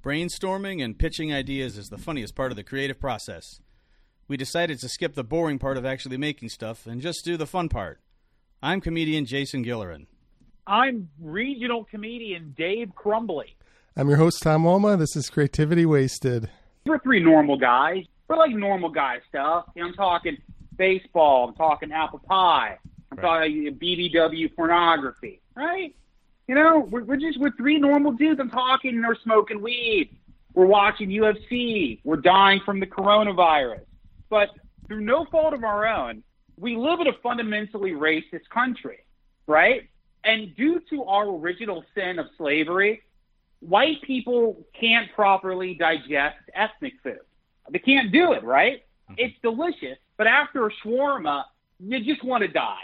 Brainstorming and pitching ideas is the funniest part of the creative process. We decided to skip the boring part of actually making stuff and just do the fun part. I'm comedian Jason Gillerin. I'm regional comedian Dave Crumbly. I'm your host, Tom Woma. This is Creativity Wasted. We're three normal guys. We're like normal guy stuff. You know, I'm talking baseball. I'm talking apple pie. I'm talking BBW pornography. Right? You know, we're, we're just we're three normal dudes. I'm talking. And we're smoking weed. We're watching UFC. We're dying from the coronavirus. But through no fault of our own, we live in a fundamentally racist country, right? And due to our original sin of slavery, white people can't properly digest ethnic food. They can't do it, right? Mm-hmm. It's delicious, but after a shawarma, you just want to die.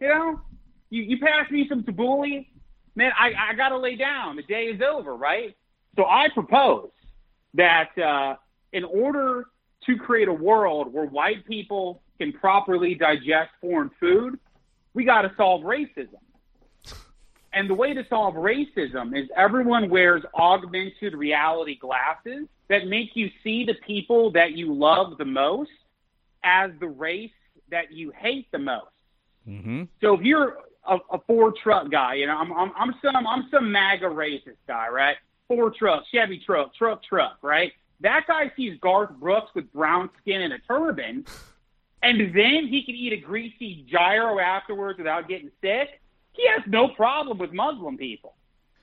You know, you, you pass me some tabbouleh, man, I, I got to lay down. The day is over, right? So I propose that uh, in order to create a world where white people can properly digest foreign food, we got to solve racism. And the way to solve racism is everyone wears augmented reality glasses that make you see the people that you love the most as the race that you hate the most. Mm-hmm. So if you're a, a Ford truck guy, you know, I'm, I'm, I'm some I'm some MAGA racist guy, right? Ford truck, Chevy truck, truck truck, right? That guy sees Garth Brooks with brown skin and a turban, and then he can eat a greasy gyro afterwards without getting sick. He has no problem with Muslim people.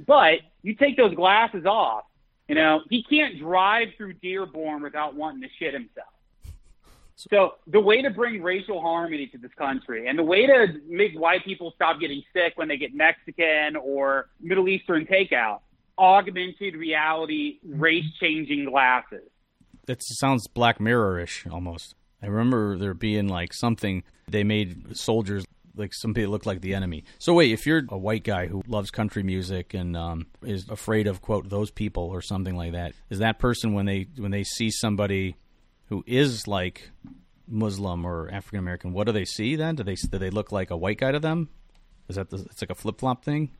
But you take those glasses off, you know, he can't drive through Dearborn without wanting to shit himself. So the way to bring racial harmony to this country and the way to make white people stop getting sick when they get Mexican or Middle Eastern takeout, augmented reality race changing glasses. That sounds Black Mirror-ish almost. I remember there being like something they made soldiers like somebody looked like the enemy. So wait, if you're a white guy who loves country music and um, is afraid of quote those people or something like that, is that person when they when they see somebody who is like Muslim or African American, what do they see then? Do they do they look like a white guy to them? Is that the, it's like a flip flop thing?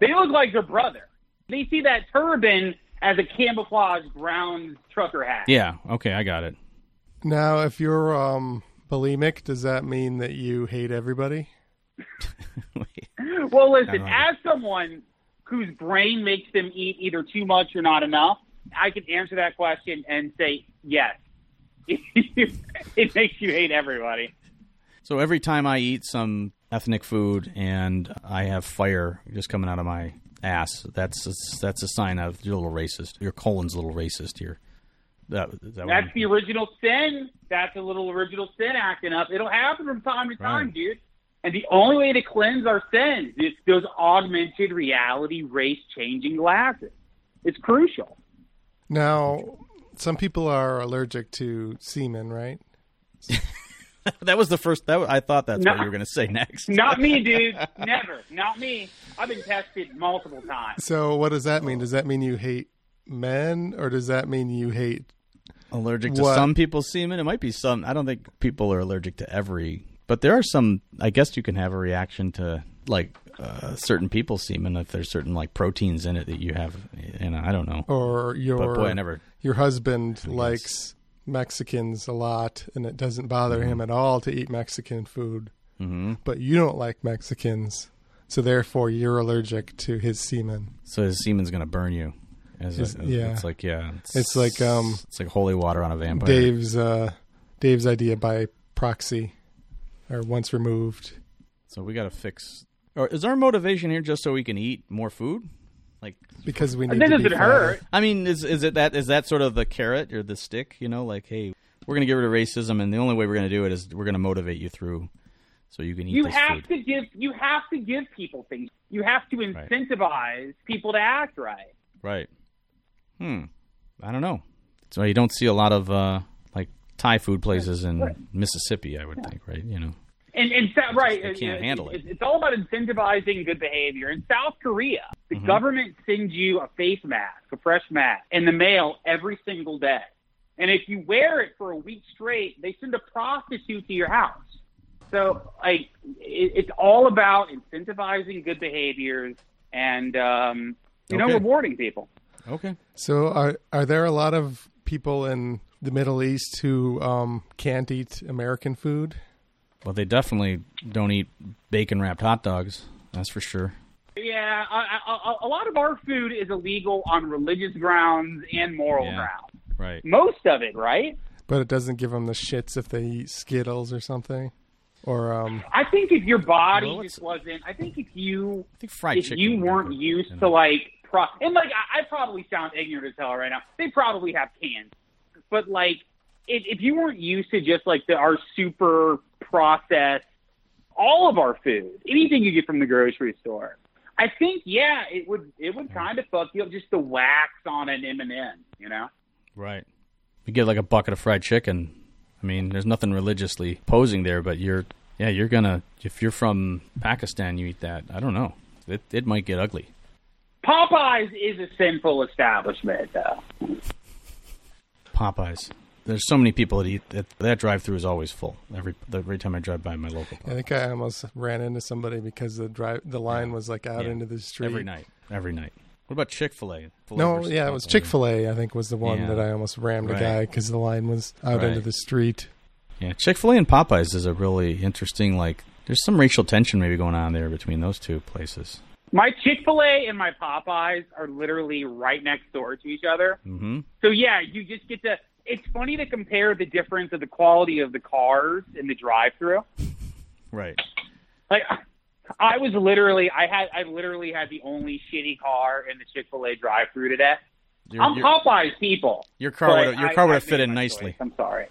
They look like their brother. They see that turban as a camouflage brown trucker hat. Yeah. Okay, I got it. Now, if you're um, bulimic, does that mean that you hate everybody? Well, listen, as someone whose brain makes them eat either too much or not enough, I can answer that question and say yes. it makes you hate everybody. So every time I eat some ethnic food and I have fire just coming out of my ass, that's a, that's a sign of you're a little racist. Your colon's a little racist here. That, is that That's the original sin. That's a little original sin acting up. It'll happen from time to time, Right. dude. And the only way to cleanse our sins is those augmented reality race changing glasses. It's crucial. Now, some people are allergic to semen, right? that was the first. That I thought that's No. what you were going to say next. Not me, dude. Never. Not me. I've been tested multiple times. So, what does that mean? Does that mean you hate men, or does that mean you hate? allergic to What? some people's semen. It might be some. I don't think people are allergic to every, but there are some. I guess you can have a reaction to like uh, certain people's semen if there's certain like proteins in it that you have. And I don't know. Or your boy, I never. your husband likes Mexicans a lot, and it doesn't bother him at all to eat Mexican food. hmm But you don't like Mexicans, so therefore you're allergic to his semen. So his semen's going to burn you. As a- yeah. It's like yeah. It's like, um, It's like holy water on a vampire. Dave's uh, Dave's idea by proxy, or once removed. So we got to fix. Or is our motivation here just so we can eat more food? Like Because we need That to doesn't fatter. hurt. I mean, is is it that is that sort of the carrot or the stick? You know, like hey, we're going to get rid of racism, and the only way we're going to do it is we're going to motivate you through, so you can eat You this have food. to give you have to give people things. You have to incentivize people to act right. Right. Hmm. I don't know. So you don't see a lot of uh, like Thai food places in Mississippi. I would think, right? You know. And, and so, right, They can't uh, handle it. It's, it's all about incentivizing good behavior. In South Korea, the Mm-hmm. government sends you a face mask, a fresh mask, in the mail every single day. And if you wear it for a week straight, they send a prostitute to your house. So, like, it, it's all about incentivizing good behaviors and, um, you know, rewarding people. Okay. So are are there a lot of people in the Middle East who um, can't eat American food? Well, they definitely don't eat bacon wrapped hot dogs. That's for sure. Yeah, a, a, a lot of our food is illegal on religious grounds and moral Yeah. grounds. Right. Most of it, right? But it doesn't give them the shits if they eat Skittles or something. Or um, I think if your body Well, just wasn't, I think if you I think fried if chicken. you weren't good, used you know. to like pro and like I, I probably sound ignorant as hell right now. They probably have cans, but like if, if you weren't used to just like the our super processed all of our food, anything you get from the grocery store, I think yeah, it would it would kind of fuck you up just the wax on an M and M, you know. Right. You get like a bucket of fried chicken. I mean, there's nothing religiously posing there, but you're yeah, you're gonna if you're from Pakistan, you eat that. I don't know. It it might get ugly. Popeyes is a sinful establishment, though. Popeyes. There's so many people that eat that. That drive-through is always full. Every every time I drive by my local. I think I almost ran into somebody because the drive the line was like out Yeah. into the street. Every night. Every night. What about Chick Fil A? No, yeah, it was Chick Fil A. I think was the one Yeah. that I almost rammed a guy because the line was out Right. into the street. Yeah, Chick Fil A and Popeyes is a really interesting. Like, there's some racial tension maybe going on there between those two places. My Chick Fil A and my Popeyes are literally right next door to each other. Mm-hmm. So yeah, you just get to. It's funny to compare the difference of the quality of the cars in the drive-through. Right. Like, I was literally, I had, I literally had the only shitty car in the Chick Fil A drive-through today. Your, I'm your, Popeyes people. your car would your car would have fit in nicely. choice. I'm sorry.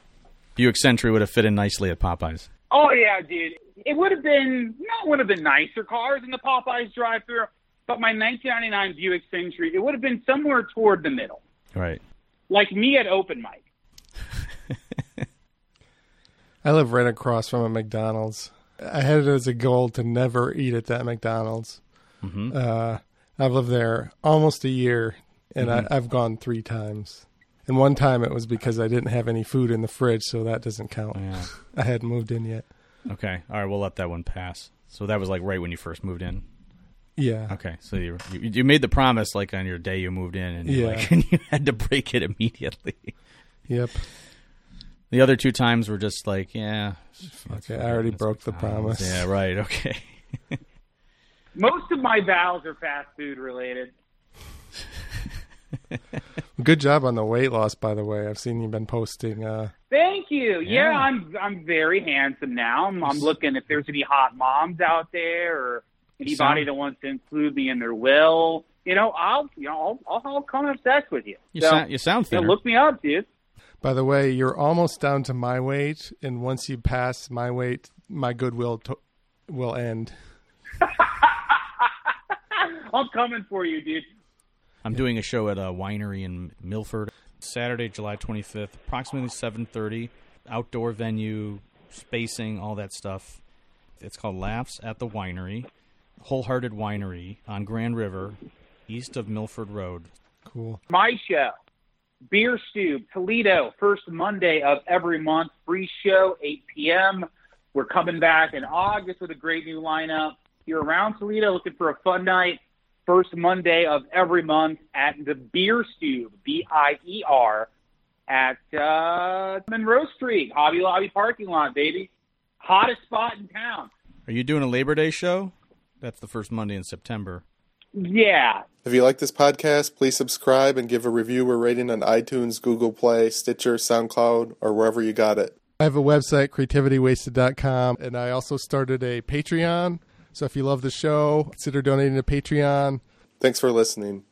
Buick Century would have fit in nicely at Popeyes. Oh yeah, dude. It would have been no, it would have been nicer cars in the Popeyes drive-through, but my 1999 Buick Century, it would have been somewhere toward the middle, Right. Like me at open mic. I live right across from a McDonald's. I had it as a goal to never eat at that McDonald's. Mm-hmm. Uh, I've lived there almost a year, and I, I've gone three times. And one time it was because I didn't have any food in the fridge, so that doesn't count. Yeah. I hadn't moved in yet. Okay. All right. We'll let that one pass. So that was like right when you first moved in. Yeah. Okay. So you you, you made the promise like on your day you moved in, and, you Yeah. like, and you had to break it immediately. Yep. The other two times were just like, yeah. Okay, I already broke the promise. Yeah. Right. Okay. Most of my vows are fast food related. Good job on the weight loss, by the way. I've seen you've been posting. Uh, Thank you. Yeah, Yeah. I'm I'm very handsome now. I'm, I'm looking if there's any hot moms out there or anybody sound- that wants to include me in their will. You know, I'll you know I'll I'll, I'll come have sex with you. You so, sound you sound you know, look me up, dude. by the way, you're almost down to my weight, and once you pass my weight, my goodwill to- will end. I'm coming for you, dude. I'm doing a show at a winery in Milford, Saturday, July 25th, approximately 7:30. Outdoor venue, spacing, all that stuff. It's called Laughs at the Winery, Wholehearted Winery on Grand River, east of Milford Road. Cool. My show, Bier Stube, Toledo, first Monday of every month. Free show, 8 p.m. We're coming back in August with a great new lineup. If you're around Toledo looking for a fun night, first Monday of every month at the Bier Stube, B-I-E-R, at uh, Monroe Street, Hobby Lobby parking lot, baby. Hottest spot in town. Are you doing a Labor Day show? That's the first Monday in September. Yeah, If you like this podcast, please subscribe and give a review or rating on iTunes, Google Play, Stitcher, SoundCloud, or wherever you got it. I have a website, creativitywasted.com, and I also started a Patreon. So if you love the show, consider donating to Patreon. Thanks for listening.